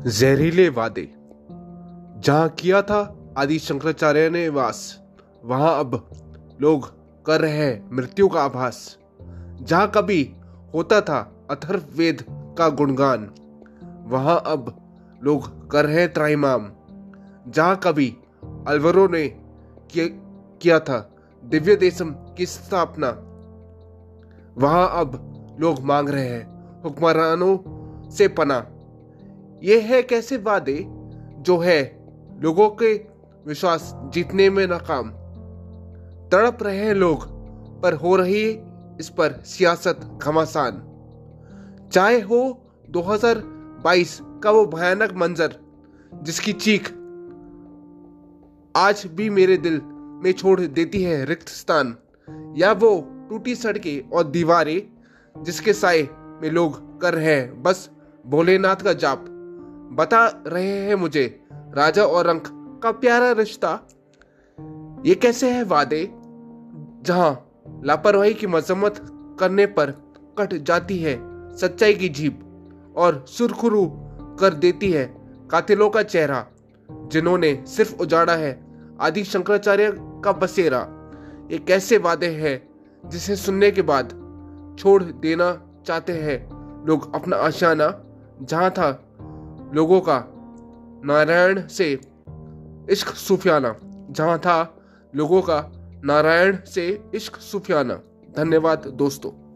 जहरीले वादे। जहाँ किया था आदि शंकराचार्य ने वास, वहाँ अब लोग कर रहे हैं मृत्यु का आभास। जहाँ कभी होता था अथर्व वेद का गुणगान, वहाँ अब लोग कर रहे त्राइमाम जहाँ कभी अलवरों ने किया था दिव्य देशम की स्थापना, वहाँ अब लोग मांग रहे हैं हुक्मरानों से पना ये है कैसे वादे जो है लोगों के विश्वास जीतने में नाकाम। तड़प रहे हैं लोग, पर हो रही इस पर सियासत घमासान। चाहे हो 2022 का वो भयानक मंजर, जिसकी चीख आज भी मेरे दिल में छोड़ देती है रिक्त स्थान, या वो टूटी सड़कें और दीवारें जिसके साय में लोग कर रहे हैं, बस भोलेनाथ का जाप। बता रहे हैं मुझे, राजा और अंक का प्यारा रिश्ता। ये कैसे है वादे? जहाँ लापरवाही की मजम्मत करने पर कट जाती है, सच्चाई की जीप और सुरखुरु कर देती है कातिलों का चेहरा, जिन्होंने सिर्फ़ उजाड़ा है आदि शंकराचार्य का बसेरा। ये कैसे वादे हैं जिसे सुनने के बाद छोड़ देना चाहते हैं लोग अपना आशाना? जहाँ था लोगों का नारायण से इश्क सूफियाना। जहाँ था लोगों का नारायण से इश्क सूफियाना। धन्यवाद दोस्तों।